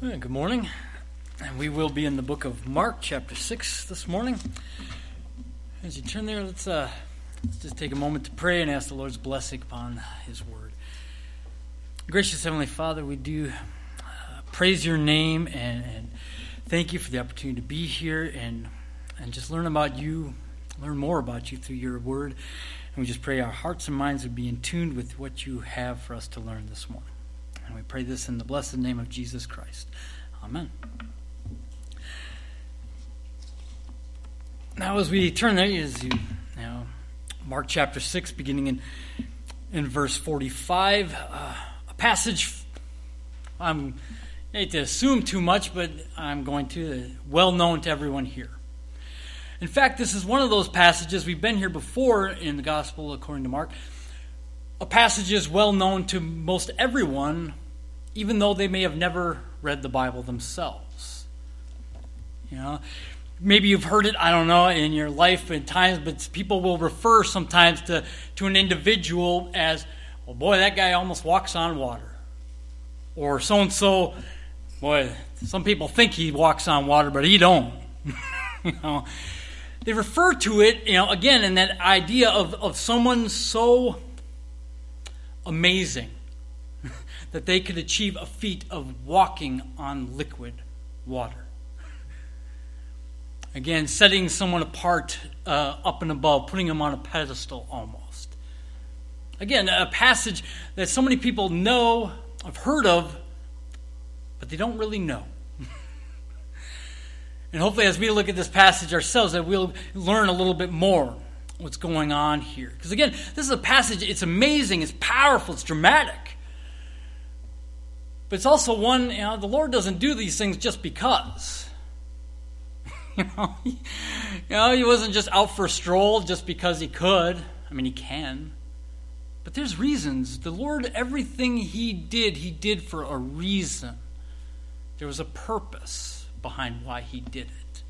Good morning. And we will be in the book of Mark, chapter 6, this morning. As you turn there, let's, uh, let's just take a moment to pray and ask the Lord's blessing upon His word. Gracious Heavenly Father, we do uh, praise your name and, and thank you for the opportunity to be here and, and just learn about you, learn more about you through your word. And we just pray our hearts and minds would be in tune with what you have for us to learn this morning. And we pray this in the blessed name of Jesus Christ. Amen. Now, as we turn there, as you, Mark chapter 6, beginning in, in verse 45, uh, a passage I'm I hate to assume too much, but I'm going to, uh, well known to everyone here. In fact, this is one of those passages, we've been here before in the Gospel according to Mark. A passage is well known to most everyone even though they may have never read the Bible themselves. You know, maybe you've heard it, I don't know, in your life at times, but people will refer sometimes to, to an individual as, well, boy, that guy almost walks on water. Or so and so, boy, some people think he walks on water, but he don't. you know, they refer to it, you know, again, in that idea of, of someone so amazing that they could achieve a feat of walking on liquid water. Again, setting someone apart uh, up and above, putting them on a pedestal almost. Again, a passage that so many people know, have heard of, but they don't really know. and hopefully, as we look at this passage ourselves, that we'll learn a little bit more what's going on here. Because again, this is a passage, it's amazing, it's powerful, it's dramatic. But it's also one, you know, the Lord doesn't do these things just because. you, know, you know, he wasn't just out for a stroll just because he could. I mean, he can. But there's reasons. The Lord, everything he did, he did for a reason. There was a purpose behind why he did it.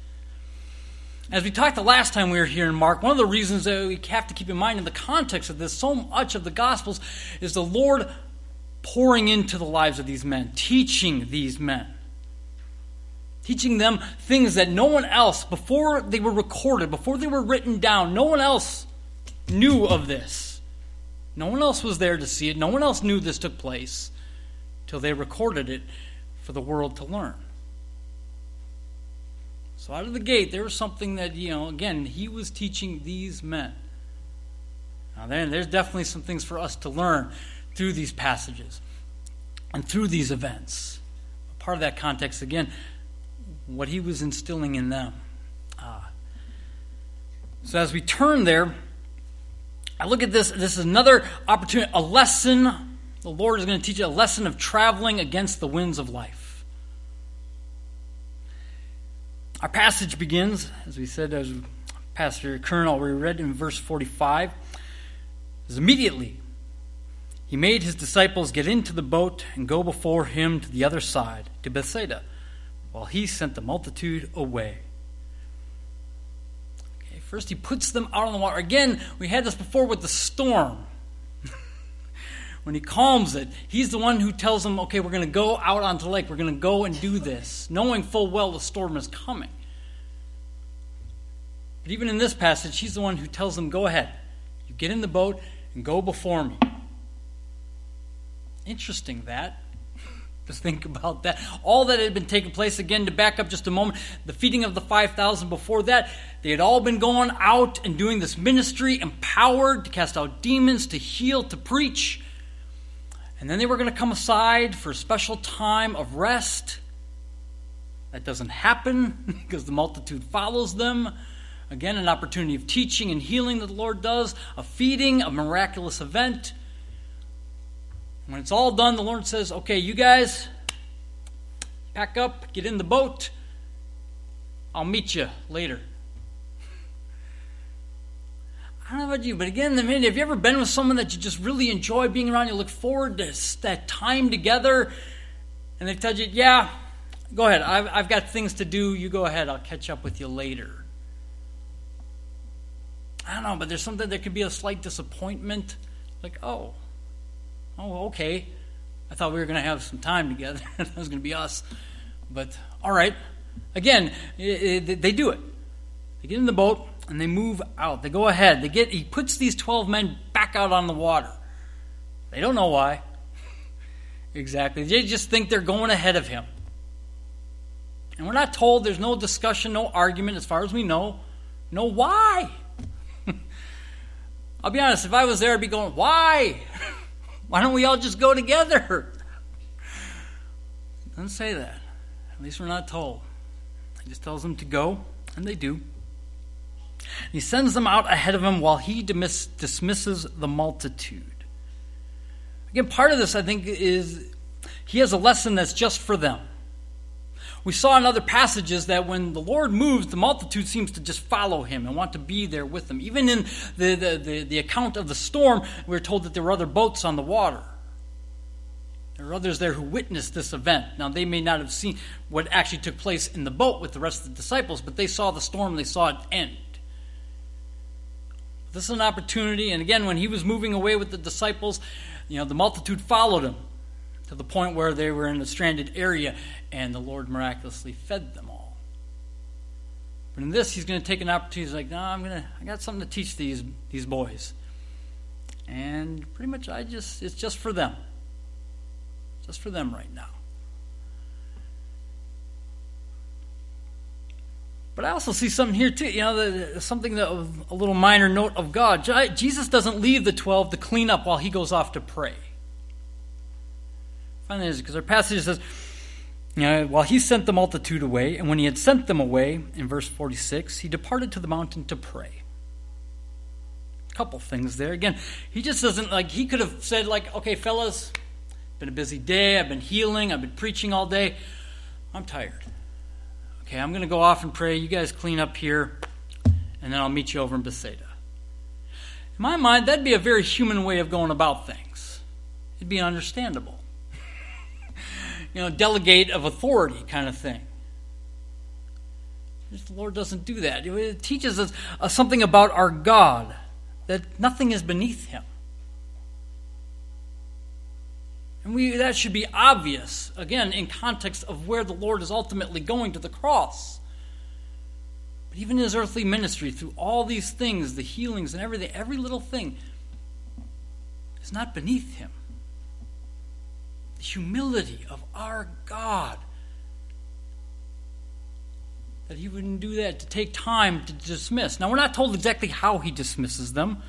As we talked the last time we were here in Mark, one of the reasons that we have to keep in mind in the context of this, so much of the Gospels, is the Lord pouring into the lives of these men, teaching these men, teaching them things that no one else, before they were recorded, before they were written down, no one else knew of this. No one else was there to see it. No one else knew this took place till they recorded it for the world to learn. So out of the gate, there was something that, you know, again, he was teaching these men. Now, then, there's definitely some things for us to learn through these passages and through these events. Part of that context, again, what he was instilling in them. Uh, so as we turn there, I look at this. This is another opportunity, a lesson. The Lord is going to teach you a lesson of traveling against the winds of life. Our passage begins, as we said, as Pastor Kern already read in verse 45, is immediately he made his disciples get into the boat and go before him to the other side, to Bethsaida, while he sent the multitude away. Okay, first, he puts them out on the water. Again, we had this before with the storm. when he calms it, he's the one who tells them, okay, we're going to go out onto the lake. We're going to go and do this, knowing full well the storm is coming. But even in this passage, he's the one who tells them, go ahead. You get in the boat and go before me. Interesting that. Just think about that. All that had been taking place, again, to back up just a moment, the feeding of the 5,000 before that, they had all been going out and doing this ministry, empowered to cast out demons, to heal, to preach. And then they were going to come aside for a special time of rest. That doesn't happen because the multitude follows them. Again, an opportunity of teaching and healing that the Lord does, a feeding, a miraculous event. When it's all done, the Lord says, Okay, you guys, pack up, get in the boat. I'll meet you later. I don't know about you, but again, I mean, have you ever been with someone that you just really enjoy being around? You look forward to that time together, and they tell you, "Yeah, go ahead. I've, I've got things to do. You go ahead. I'll catch up with you later." I don't know, but there's something that could be a slight disappointment. Like, oh, oh, okay. I thought we were going to have some time together. that was going to be us. But, all right. Again, it, it, they do it. They get in the boat and they move out. They go ahead. They get, he puts these 12 men back out on the water. They don't know why. exactly. They just think they're going ahead of him. And we're not told, there's no discussion, no argument as far as we know. No why. I'll be honest, if I was there, I'd be going, why? Why don't we all just go together? Doesn't say that. At least we're not told. He just tells them to go, and they do. He sends them out ahead of him while he dismiss, dismisses the multitude. Again, part of this, I think, is he has a lesson that's just for them. We saw in other passages that when the Lord moves, the multitude seems to just follow him and want to be there with him. Even in the, the, the, the account of the storm, we are told that there were other boats on the water. There were others there who witnessed this event. Now, they may not have seen what actually took place in the boat with the rest of the disciples, but they saw the storm, they saw it end. This is an opportunity, and again, when he was moving away with the disciples, you know, the multitude followed him to the point where they were in a stranded area, and the Lord miraculously fed them all. But in this, he's going to take an opportunity. He's like, "No, I'm going to. I got something to teach these these boys." And pretty much, I just it's just for them. Just for them right now. But I also see something here too. You know, the, something that a little minor note of God. Jesus doesn't leave the twelve to clean up while he goes off to pray. This because our passage says, know, while he sent the multitude away, and when he had sent them away, in verse 46, he departed to the mountain to pray. A couple things there. Again, he just doesn't like, he could have said, like, okay, fellas, been a busy day, I've been healing, I've been preaching all day, I'm tired. Okay, I'm going to go off and pray. You guys clean up here, and then I'll meet you over in Bethsaida. In my mind, that'd be a very human way of going about things. It'd be understandable you know, delegate of authority kind of thing. The Lord doesn't do that. It teaches us uh, something about our God, that nothing is beneath Him. And we, that should be obvious, again, in context of where the Lord is ultimately going to the cross. But even in his earthly ministry, through all these things, the healings and everything, every little thing is not beneath him humility of our God. That he wouldn't do that to take time to dismiss. Now, we're not told exactly how he dismisses them.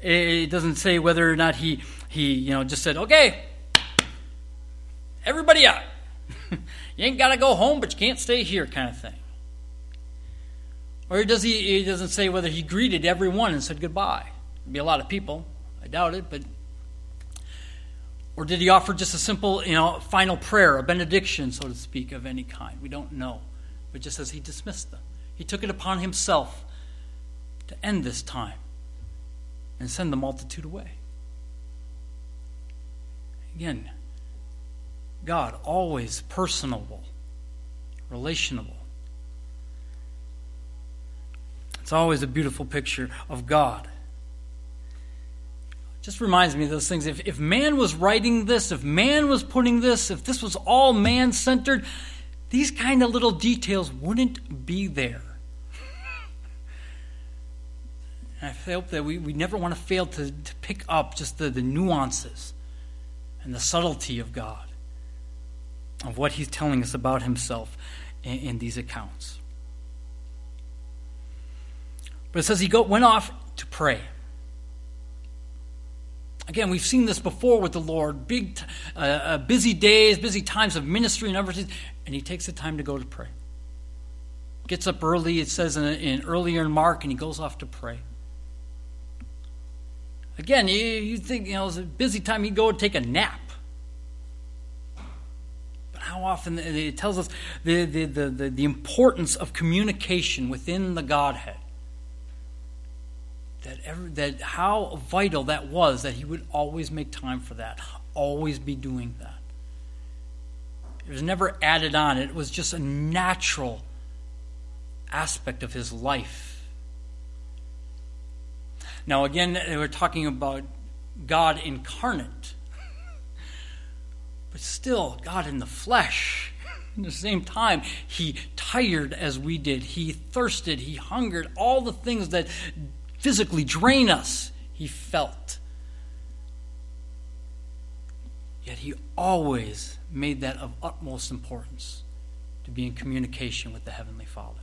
It doesn't say whether or not he, he you know, just said, okay, everybody out. you ain't got to go home, but you can't stay here, kind of thing. Or does he, he doesn't say whether he greeted everyone and said goodbye. There'd be a lot of people. I doubt it, but or did he offer just a simple, you know, final prayer, a benediction, so to speak, of any kind? We don't know. But just as he dismissed them, he took it upon himself to end this time and send the multitude away. Again, God, always personable, relational. It's always a beautiful picture of God just reminds me of those things. If, if man was writing this, if man was putting this, if this was all man centered, these kind of little details wouldn't be there. I hope that we, we never want to fail to, to pick up just the, the nuances and the subtlety of God, of what He's telling us about Himself in, in these accounts. But it says he go, went off to pray. Again, we've seen this before with the Lord big, uh, uh, busy days, busy times of ministry and everything, and he takes the time to go to pray. Gets up early, it says in, in earlier in Mark, and he goes off to pray. Again, you, you think, you know, it's a busy time, he'd go and take a nap. But how often, it tells us the, the, the, the, the importance of communication within the Godhead that, every, that how vital that was that he would always make time for that, always be doing that. It was never added on, it was just a natural aspect of his life. Now, again, we're talking about God incarnate, but still, God in the flesh At the same time, he tired as we did. He thirsted. He hungered. All the things that physically drain us, he felt. Yet he always made that of utmost importance to be in communication with the Heavenly Father.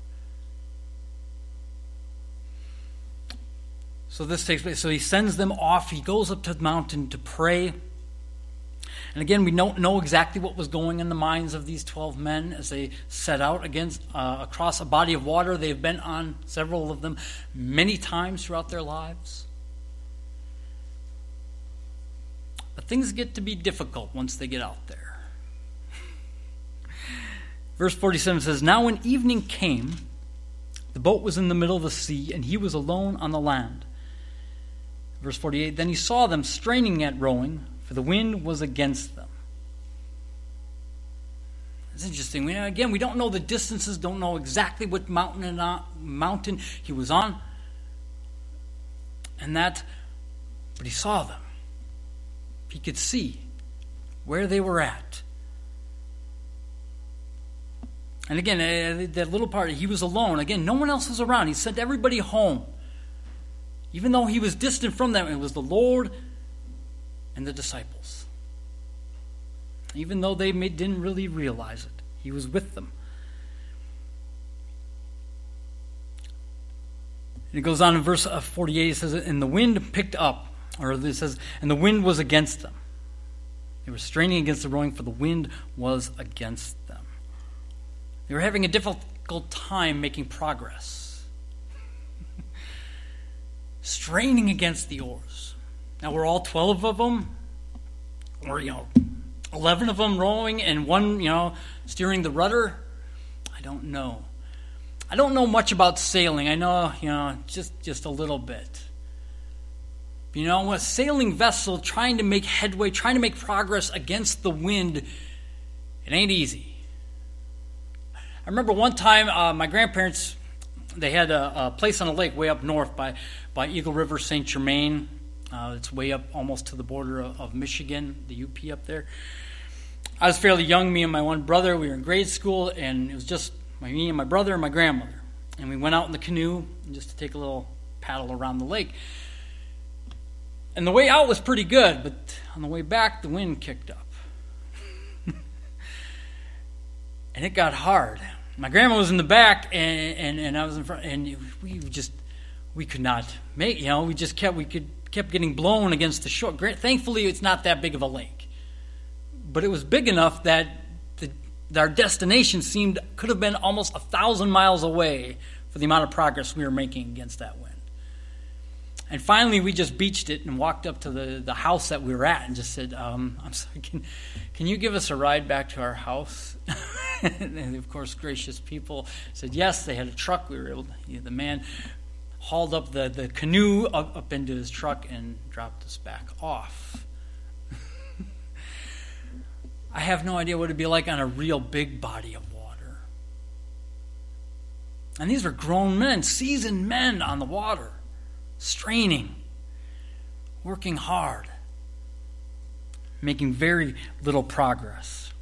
So this takes place. So he sends them off. He goes up to the mountain to pray. And again, we don't know exactly what was going in the minds of these 12 men as they set out against, uh, across a body of water they've been on, several of them, many times throughout their lives. But things get to be difficult once they get out there. Verse 47 says Now when evening came, the boat was in the middle of the sea, and he was alone on the land. Verse 48 Then he saw them straining at rowing, for the wind was against them. It's interesting. We, again, we don't know the distances, don't know exactly what mountain and mountain he was on, and that, but he saw them. He could see where they were at. And again, uh, that little part, he was alone. Again, no one else was around. He sent everybody home. Even though he was distant from them, it was the Lord and the disciples. Even though they didn't really realize it, he was with them. And it goes on in verse uh, 48, it says, And the wind picked up, or it says, And the wind was against them. They were straining against the rowing, for the wind was against them. They were having a difficult time making progress straining against the oars. Now, we're all 12 of them, or, you know, 11 of them rowing and one, you know, steering the rudder. I don't know. I don't know much about sailing. I know, you know, just, just a little bit. You know, a sailing vessel trying to make headway, trying to make progress against the wind, it ain't easy. I remember one time uh, my grandparents they had a, a, place on a lake way up north by, by Eagle River, St. Germain. Uh, it's way up almost to the border of, of, Michigan, the UP up there. I was fairly young, me and my one brother. We were in grade school, and it was just me and my brother and my grandmother. And we went out in the canoe just to take a little paddle around the lake. And the way out was pretty good, but on the way back, the wind kicked up. and it got hard my grandma was in the back and, and, and I was in front and we just we could not make you know we just kept we could kept getting blown against the shore thankfully it's not that big of a lake but it was big enough that the, our destination seemed could have been almost a thousand miles away for the amount of progress we were making against that wind and finally, we just beached it and walked up to the, the house that we were at and just said, um, I'm sorry, can, can you give us a ride back to our house? and of course, gracious people said yes. They had a truck. We were able to, the man hauled up the, the canoe up, up into his truck and dropped us back off. I have no idea what it'd be like on a real big body of water. And these were grown men, seasoned men on the water straining, working hard, making very little progress.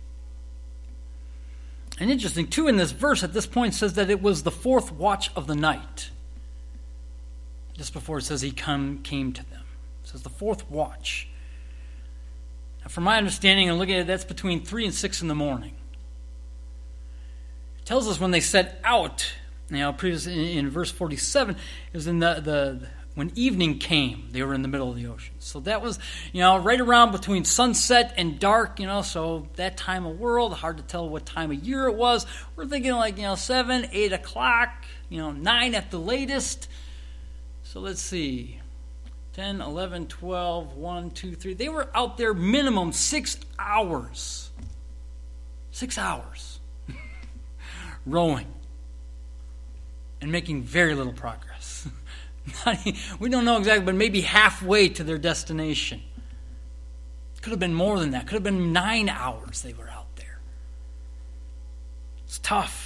And interesting, too, in this verse at this point says that it was the fourth watch of the night. Just before it says he come, came to them. It says the fourth watch. Now, from my understanding and looking at it, that's between 3 and 6 in the morning. It tells us when they set out, Now, previous in, in verse 47, it was in the, the when evening came, they were in the middle of the ocean. So that was, you know, right around between sunset and dark, you know, so that time of world, hard to tell what time of year it was. We're thinking like, you know, 7, 8 o'clock, you know, 9 at the latest. So let's see. 10, 11, 12, 1, 2, 3. They were out there minimum six hours. Six hours. rowing. And making very little progress. we don't know exactly, but maybe halfway to their destination. Could have been more than that. Could have been nine hours they were out there. It's tough.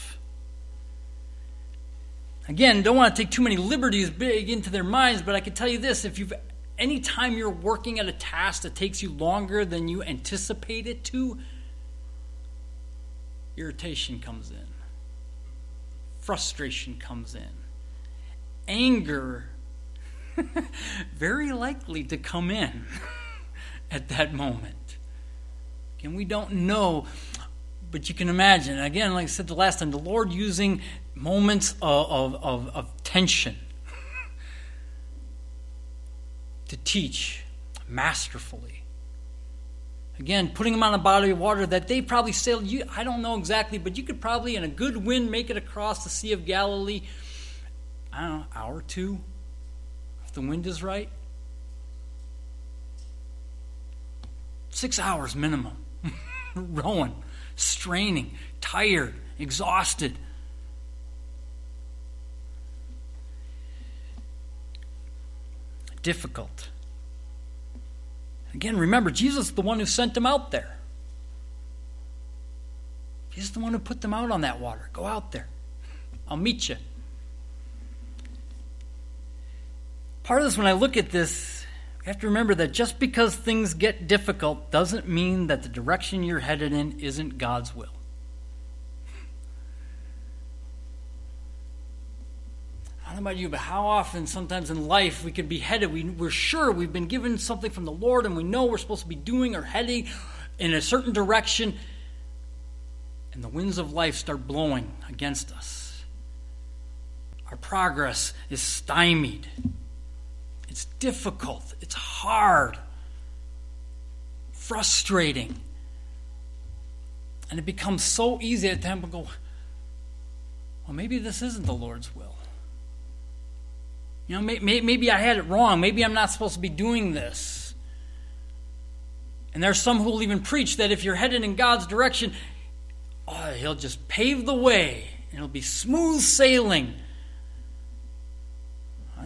Again, don't want to take too many liberties big into their minds, but I can tell you this if you've anytime you're working at a task that takes you longer than you anticipate it to, irritation comes in, frustration comes in, anger very likely to come in at that moment. And we don't know, but you can imagine, again, like I said the last time, the Lord using moments of, of, of tension to teach masterfully. Again, putting them on a body of water that they probably sailed. You, I don't know exactly, but you could probably, in a good wind, make it across the Sea of Galilee. I don't know, hour or two, if the wind is right. Six hours minimum. Rowing, straining, tired, exhausted. Difficult. Again, remember, Jesus is the one who sent them out there. He's the one who put them out on that water. Go out there. I'll meet you. Part of this, when I look at this, you have to remember that just because things get difficult doesn't mean that the direction you're headed in isn't God's will. I don't know about you, but how often, sometimes in life, we can be headed, we, we're sure we've been given something from the Lord and we know we're supposed to be doing or heading in a certain direction, and the winds of life start blowing against us. Our progress is stymied. It's difficult. It's hard. Frustrating. And it becomes so easy at times to go, well, maybe this isn't the Lord's will. You know, maybe I had it wrong. Maybe I'm not supposed to be doing this. And there's some who will even preach that if you're headed in God's direction, oh, He'll just pave the way. and It'll be smooth sailing.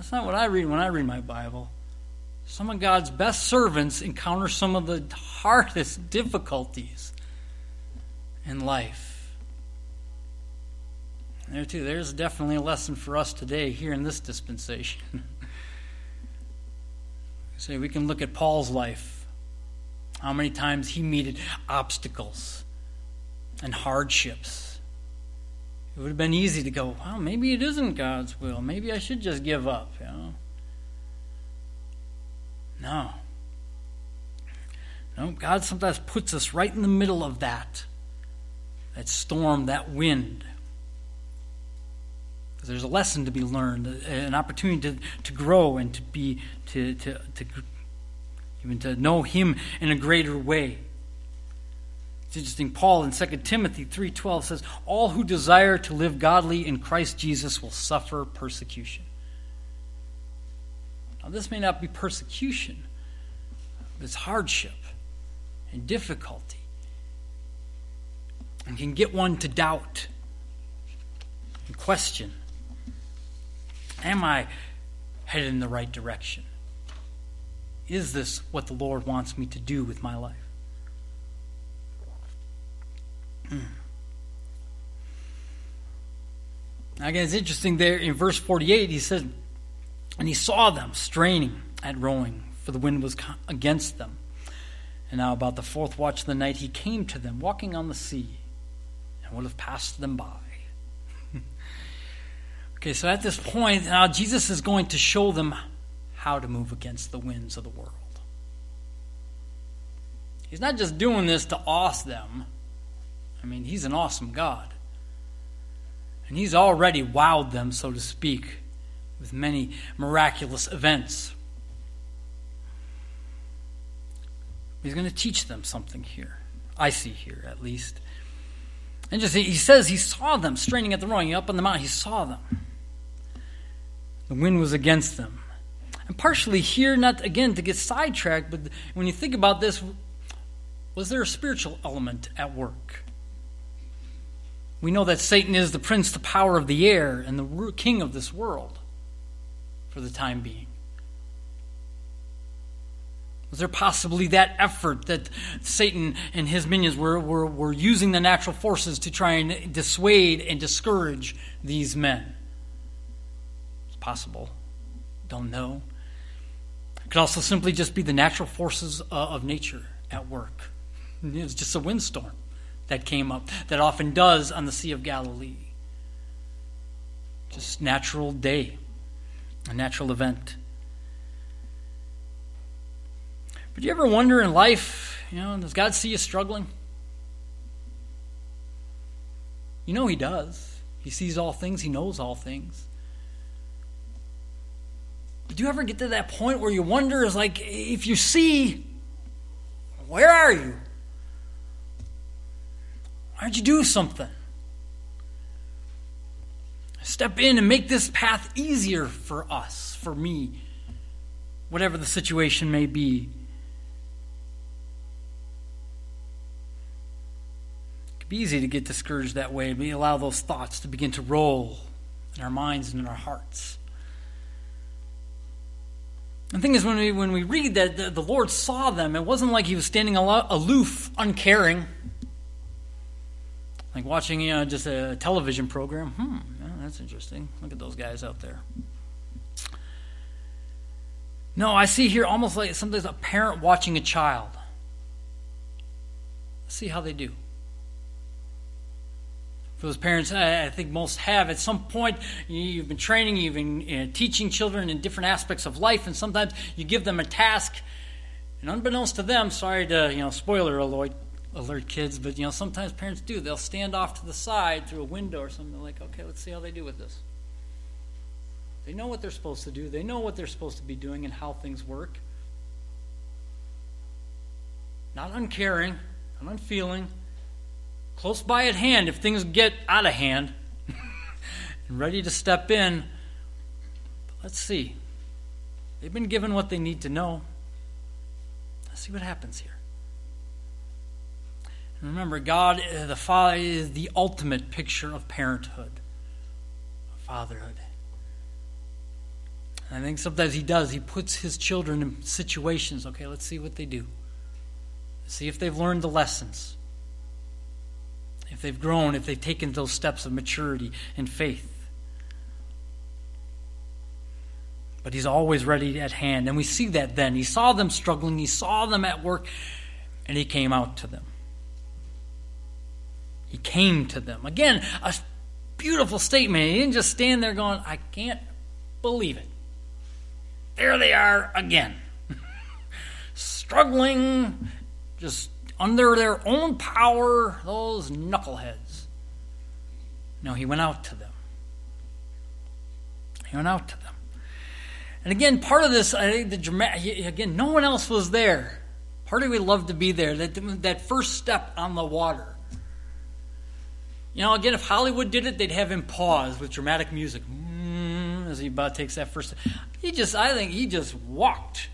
That's not what I read when I read my Bible. Some of God's best servants encounter some of the hardest difficulties in life. There too, there's definitely a lesson for us today here in this dispensation. Say we can look at Paul's life. How many times he meted obstacles and hardships. It would have been easy to go, well, maybe it isn't God's will. Maybe I should just give up, you know. No. No, God sometimes puts us right in the middle of that. That storm, that wind. Because there's a lesson to be learned, an opportunity to, to grow and to be to, to, to even to know him in a greater way. It's interesting. Paul in 2 Timothy 3:12 says, "All who desire to live godly in Christ Jesus will suffer persecution." Now, this may not be persecution, but it's hardship and difficulty, and can get one to doubt and question. Am I headed in the right direction? Is this what the Lord wants me to do with my life? Hmm. Again, it's interesting there in verse 48, he says, And he saw them straining at rowing, for the wind was against them. And now, about the fourth watch of the night, he came to them, walking on the sea, and would have passed them by. Okay, so at this point, now Jesus is going to show them how to move against the winds of the world. He's not just doing this to awe them. I mean, he's an awesome God. And he's already wowed them, so to speak, with many miraculous events. He's going to teach them something here. I see here, at least. And just he says he saw them straining at the rowing up on the mountain. He saw them. The wind was against them. And partially here, not again to get sidetracked, but when you think about this, was there a spiritual element at work? We know that Satan is the prince, the power of the air, and the king of this world for the time being. Was there possibly that effort that Satan and his minions were, were, were using the natural forces to try and dissuade and discourage these men? It's possible. Don't know. It could also simply just be the natural forces uh, of nature at work. It's just a windstorm that came up, that often does on the Sea of Galilee. Just natural day, a natural event. But do you ever wonder in life, you know, does God see you struggling? You know He does. He sees all things, He knows all things. But do you ever get to that point where you wonder, is like, if you see, where are you? Why don't you do something? Step in and make this path easier for us, for me, whatever the situation may be. It can be easy to get discouraged that way. We allow those thoughts to begin to roll in our minds and in our hearts. The thing is, when we, when we read that the, the Lord saw them, it wasn't like he was standing aloof, uncaring, like watching you know, just a television program. Hmm, yeah, that's interesting. Look at those guys out there. No, I see here almost like sometimes a parent watching a child. Let's see how they do for those parents, I think most have. At some point, you've been training, you've been know, teaching children in different aspects of life, and sometimes you give them a task, and unbeknownst to them, sorry to you know spoiler alert, alert kids, but you know sometimes parents do. They'll stand off to the side through a window or something. They're like, okay, let's see how they do with this. They know what they're supposed to do. They know what they're supposed to be doing and how things work. Not uncaring, not unfeeling close by at hand if things get out of hand and ready to step in. But let's see. They've been given what they need to know. Let's see what happens here. Remember, God, uh, the Father, is the ultimate picture of parenthood, of fatherhood. And I think sometimes He does. He puts His children in situations. Okay, let's see what they do. see if they've learned the lessons if they've grown, if they've taken those steps of maturity and faith. But he's always ready at hand. And we see that then. He saw them struggling, he saw them at work, and he came out to them. He came to them. Again, a beautiful statement. He didn't just stand there going, I can't believe it. There they are again. Struggling, just under their own power, those knuckleheads. No, he went out to them. He went out to them. And again, part of this, I think the dramatic, again, no one else was there. Part of me loved to be there. That, that first step on the water. You know, again, if Hollywood did it, they'd have him pause with dramatic music mm, as he about takes that first. He just, I think, he just walked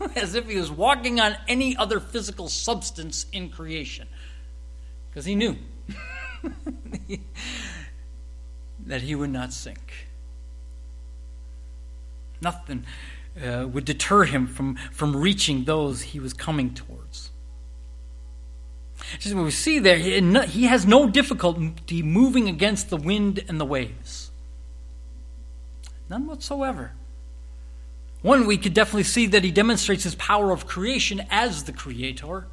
as if he was walking on any other physical substance in creation. Because he knew that he would not sink. Nothing uh, would deter him from, from reaching those he was coming towards. Just we see there, he has no difficulty moving against the wind and the waves. None whatsoever. One, we could definitely see that he demonstrates his power of creation as the creator.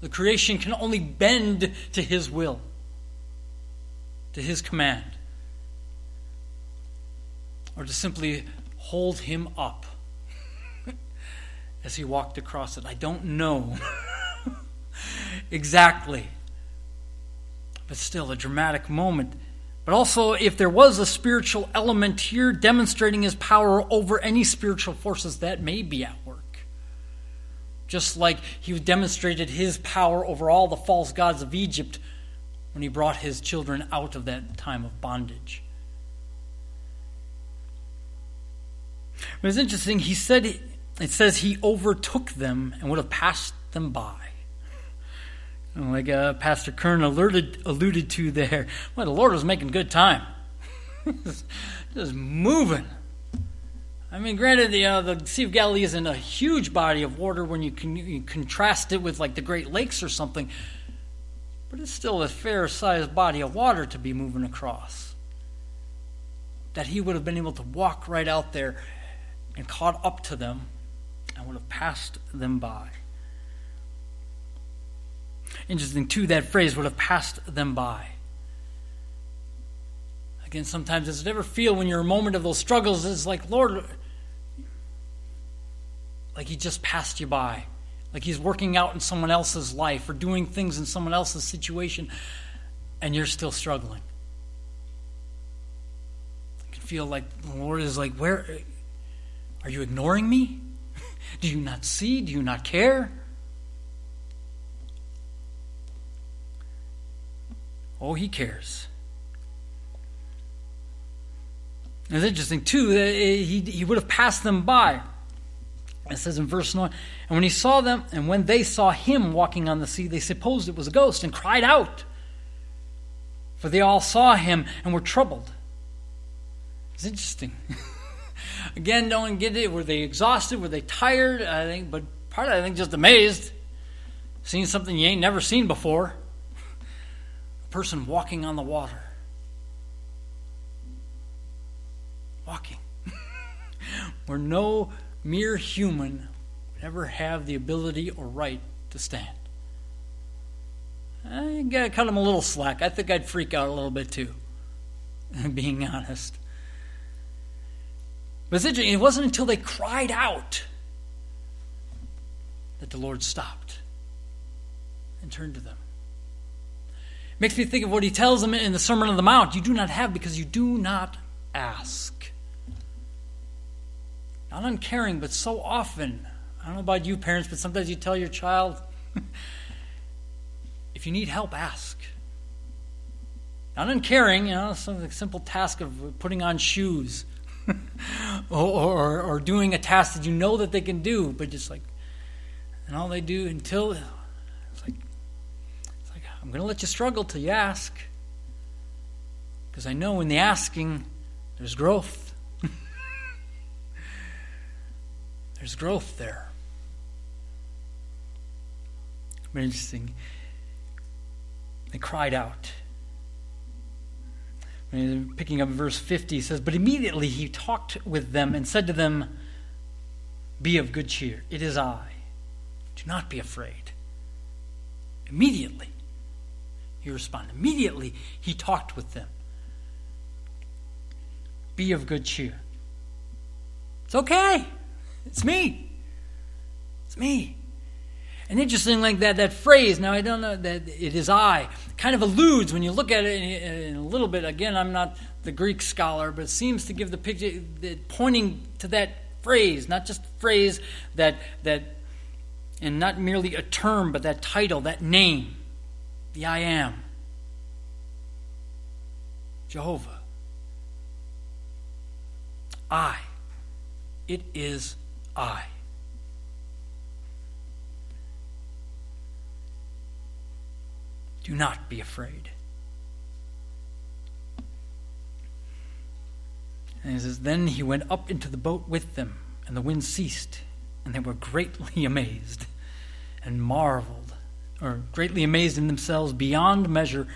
The creation can only bend to his will, to his command, or to simply hold him up as he walked across it. I don't know exactly, but still a dramatic moment but also, if there was a spiritual element here demonstrating his power over any spiritual forces that may be at work. Just like he demonstrated his power over all the false gods of Egypt when he brought his children out of that time of bondage. But it's interesting, he said, it says he overtook them and would have passed them by like uh, Pastor Kern alerted, alluded to there. Well, the Lord was making good time. just moving. I mean, granted, the, uh, the Sea of Galilee isn't a huge body of water when you, you contrast it with like the Great Lakes or something, but it's still a fair sized body of water to be moving across. That he would have been able to walk right out there and caught up to them and would have passed them by. Interesting, too, that phrase would have passed them by. Again, sometimes does it ever feel when you're in a moment of those struggles, it's like, Lord, like He just passed you by. Like He's working out in someone else's life or doing things in someone else's situation, and you're still struggling. I can feel like the Lord is like, Where are you ignoring me? Do you not see? Do you not care? Oh, he cares. It's interesting, too, that he, he would have passed them by. It says in verse 9, and when he saw them, and when they saw him walking on the sea, they supposed it was a ghost and cried out. For they all saw him and were troubled. It's interesting. Again, don't get it. Were they exhausted? Were they tired? I think, but part of it, I think, just amazed. Seeing something you ain't never seen before. Person walking on the water. Walking. Where no mere human would ever have the ability or right to stand. I gotta cut him a little slack. I think I'd freak out a little bit too, being honest. But it wasn't until they cried out that the Lord stopped and turned to them. Makes me think of what he tells them in the Sermon on the Mount you do not have because you do not ask. Not uncaring, but so often. I don't know about you, parents, but sometimes you tell your child, if you need help, ask. Not uncaring, you know, some simple task of putting on shoes or, or, or doing a task that you know that they can do, but just like, and all they do until it's like, it's like I'm going to let you struggle till you ask, because I know in the asking there's growth. there's growth there. But interesting. They cried out. Picking up verse 50, he says, But immediately he talked with them and said to them, Be of good cheer. It is I. Do not be afraid. Immediately, he responded. Immediately, he talked with them. Be of good cheer. It's okay. It's me. It's me. And interesting, like that, that phrase, now I don't know that it is I, kind of alludes when you look at it in, in a little bit. Again, I'm not the Greek scholar, but seems to give the picture, pointing to that phrase, not just phrase that, that, and not merely a term, but that title, that name, the I am. Jehovah. I. It is I. Do not be afraid. And he says, Then he went up into the boat with them, and the wind ceased, and they were greatly amazed and marveled, or greatly amazed in themselves beyond measure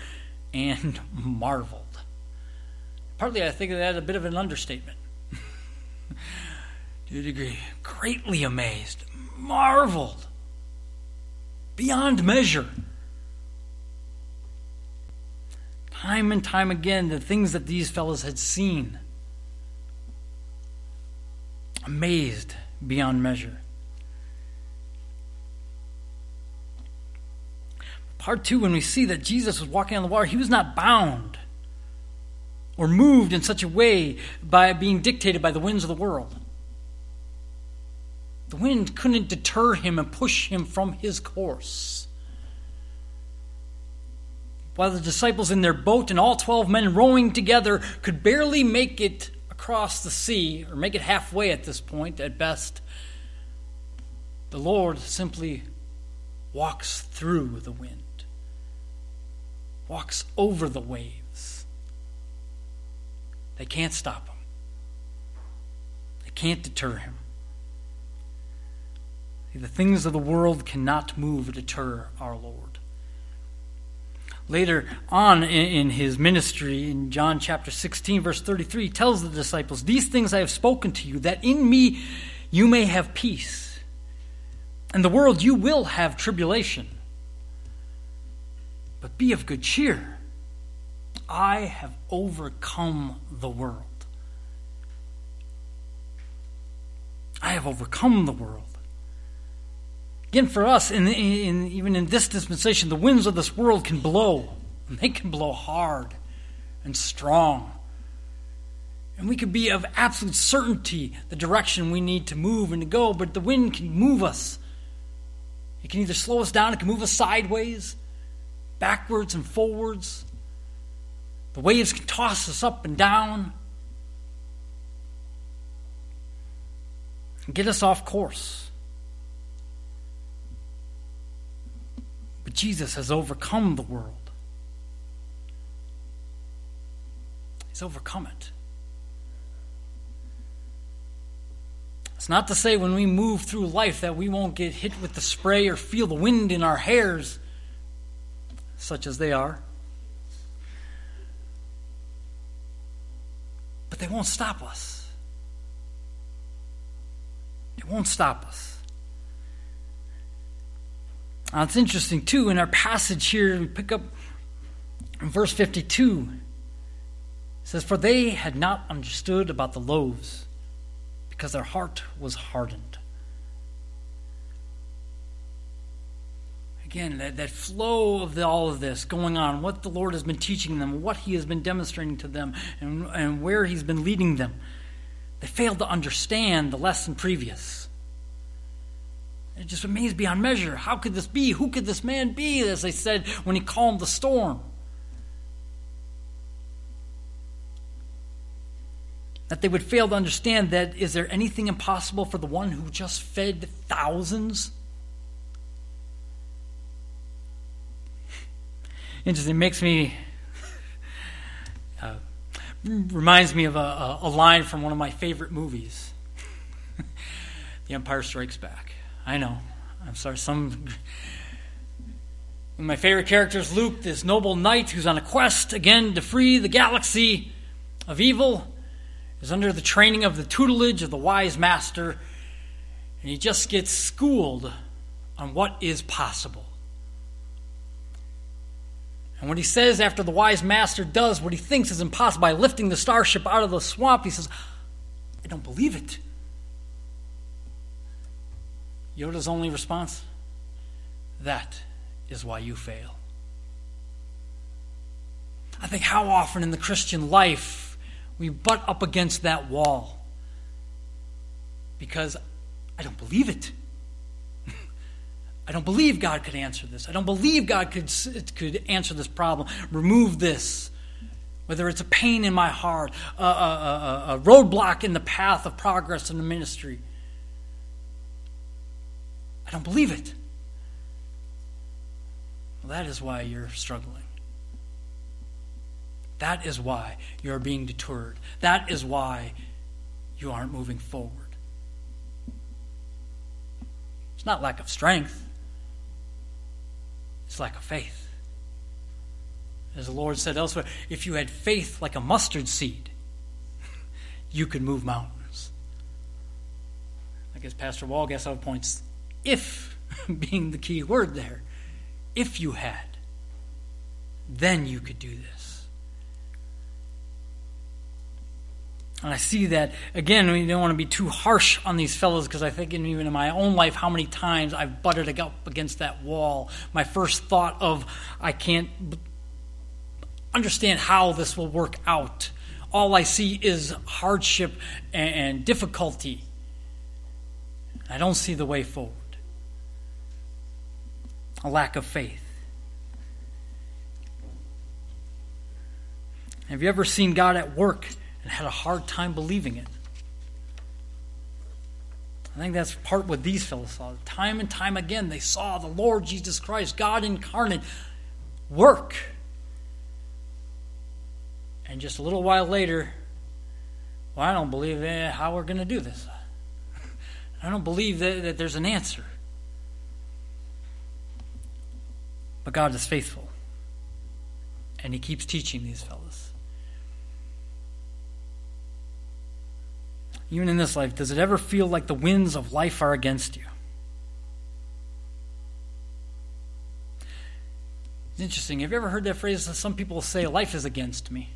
and marveled. Partly, I think that a bit of an understatement. to a degree, greatly amazed, marveled beyond measure. time and time again the things that these fellows had seen. Amazed beyond measure. Part two, when we see that Jesus was walking on the water, he was not bound or moved in such a way by being dictated by the winds of the world. The wind couldn't deter him and push him from his course while the disciples in their boat and all 12 men rowing together could barely make it across the sea, or make it halfway at this point at best, the Lord simply walks through the wind, walks over the waves. They can't stop him, they can't deter him. The things of the world cannot move or deter our Lord later on in, his ministry, in John chapter 16, verse 33, tells the disciples, These things I have spoken to you, that in me you may have peace. In the world you will have tribulation. But be of good cheer. I have overcome the world. I have overcome the world. Again, for us, in, in, even in this dispensation, the winds of this world can blow. And they can blow hard and strong. And we could be of absolute certainty the direction we need to move and to go, but the wind can move us. It can either slow us down, it can move us sideways, backwards and forwards. The waves can toss us up and down and get us off course. But Jesus has overcome the world. He's overcome it. It's not to say when we move through life that we won't get hit with the spray or feel the wind in our hairs, such as they are. But they won't stop us. It won't stop us. Now, it's interesting, too, in our passage here, we pick up in verse 52. It says, For they had not understood about the loaves, because their heart was hardened. Again, that, that flow of the, all of this going on, what the Lord has been teaching them, what He has been demonstrating to them, and, and where He's been leading them. They failed to understand the lesson previous. It just amazed beyond measure. How could this be? Who could this man be? As they said when he calmed the storm. That they would fail to understand that is there anything impossible for the one who just fed thousands? Interesting. It makes me. Uh, reminds me of a, a, line from one of my favorite movies The Empire Strikes Back. I know. I'm sorry. Some. my favorite characters, Luke, this noble knight who's on a quest again to free the galaxy of evil, is under the training of the tutelage of the wise master, and he just gets schooled on what is possible. And what he says after the wise master does what he thinks is impossible by lifting the starship out of the swamp, he says, I don't believe it. Yoda's only response? That is why you fail. I think how often in the Christian life we butt up against that wall because I don't believe it. I don't believe God could answer this. I don't believe God could, could answer this problem, remove this. Whether it's a pain in my heart, a, a, a, a roadblock in the path of progress in the ministry. I don't believe it. Well, that is why you're struggling. That is why you're being deterred. That is why you aren't moving forward. It's not lack of strength, it's lack of faith. As the Lord said elsewhere, if you had faith like a mustard seed, you could move mountains. I guess Pastor Walgass points if being the key word there. If you had, then you could do this. And I see that, again, we don't want to be too harsh on these fellows because I think, even in my own life, how many times I've butted up against that wall. My first thought of, I can't understand how this will work out. All I see is hardship and difficulty. I don't see the way forward a lack of faith. Have you ever seen God at work and had a hard time believing it? I think that's part what these fellows saw. Time and time again, they saw the Lord Jesus Christ, God incarnate, work. And just a little while later, well, I don't believe eh, how we're going to do this. I don't believe that, that there's an answer. But God is faithful. And He keeps teaching these fellows. Even in this life, does it ever feel like the winds of life are against you? It's interesting. Have you ever heard that phrase? That some people say, life is against me.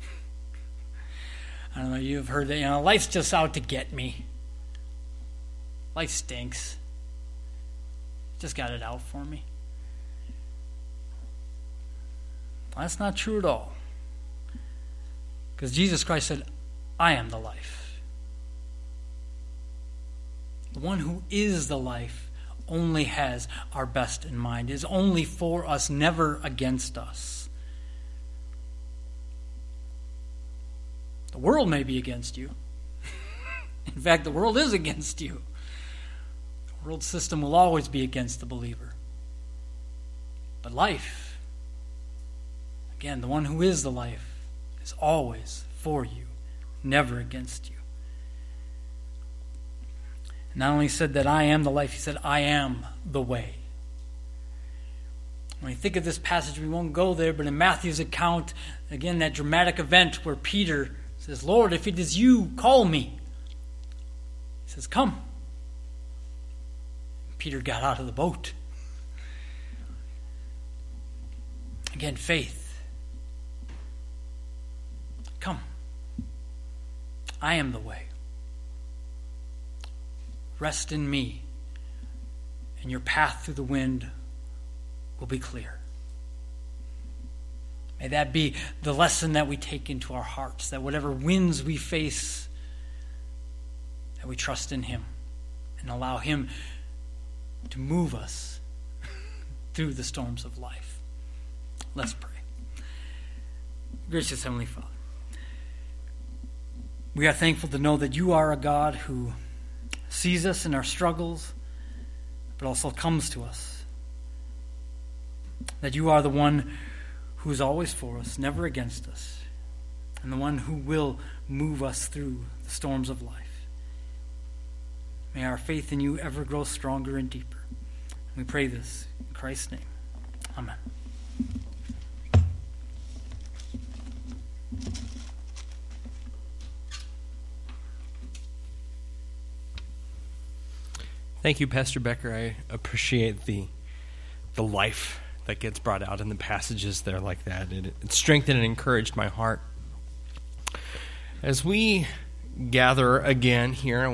I don't know, you've heard that, you know, life's just out to get me. Life stinks. Just got it out for me. That's not true at all. Because Jesus Christ said, I am the life. The one who is the life only has our best in mind, is only for us, never against us. The world may be against you. in fact, the world is against you. The world system will always be against the believer. But life, again, the one who is the life, is always for you, never against you. Not only said that I am the life, he said, I am the way. When you think of this passage, we won't go there, but in Matthew's account, again, that dramatic event where Peter says, Lord, if it is you, call me. He says, Come. Peter got out of the boat. Again, faith. Come. I am the way. Rest in me, and your path through the wind will be clear. May that be the lesson that we take into our hearts, that whatever winds we face, that we trust in Him and allow Him to move us through the storms of life. Let's pray. Gracious Heavenly Father, we are thankful to know that you are a God who sees us in our struggles, but also comes to us. That you are the one who is always for us, never against us, and the one who will move us through the storms of life. May our faith in you ever grow stronger and deeper. We pray this in Christ's name. Amen. Thank you, Pastor Becker. I appreciate the the life that gets brought out in the passages there like that. It, it strengthened and encouraged my heart. As we gather again here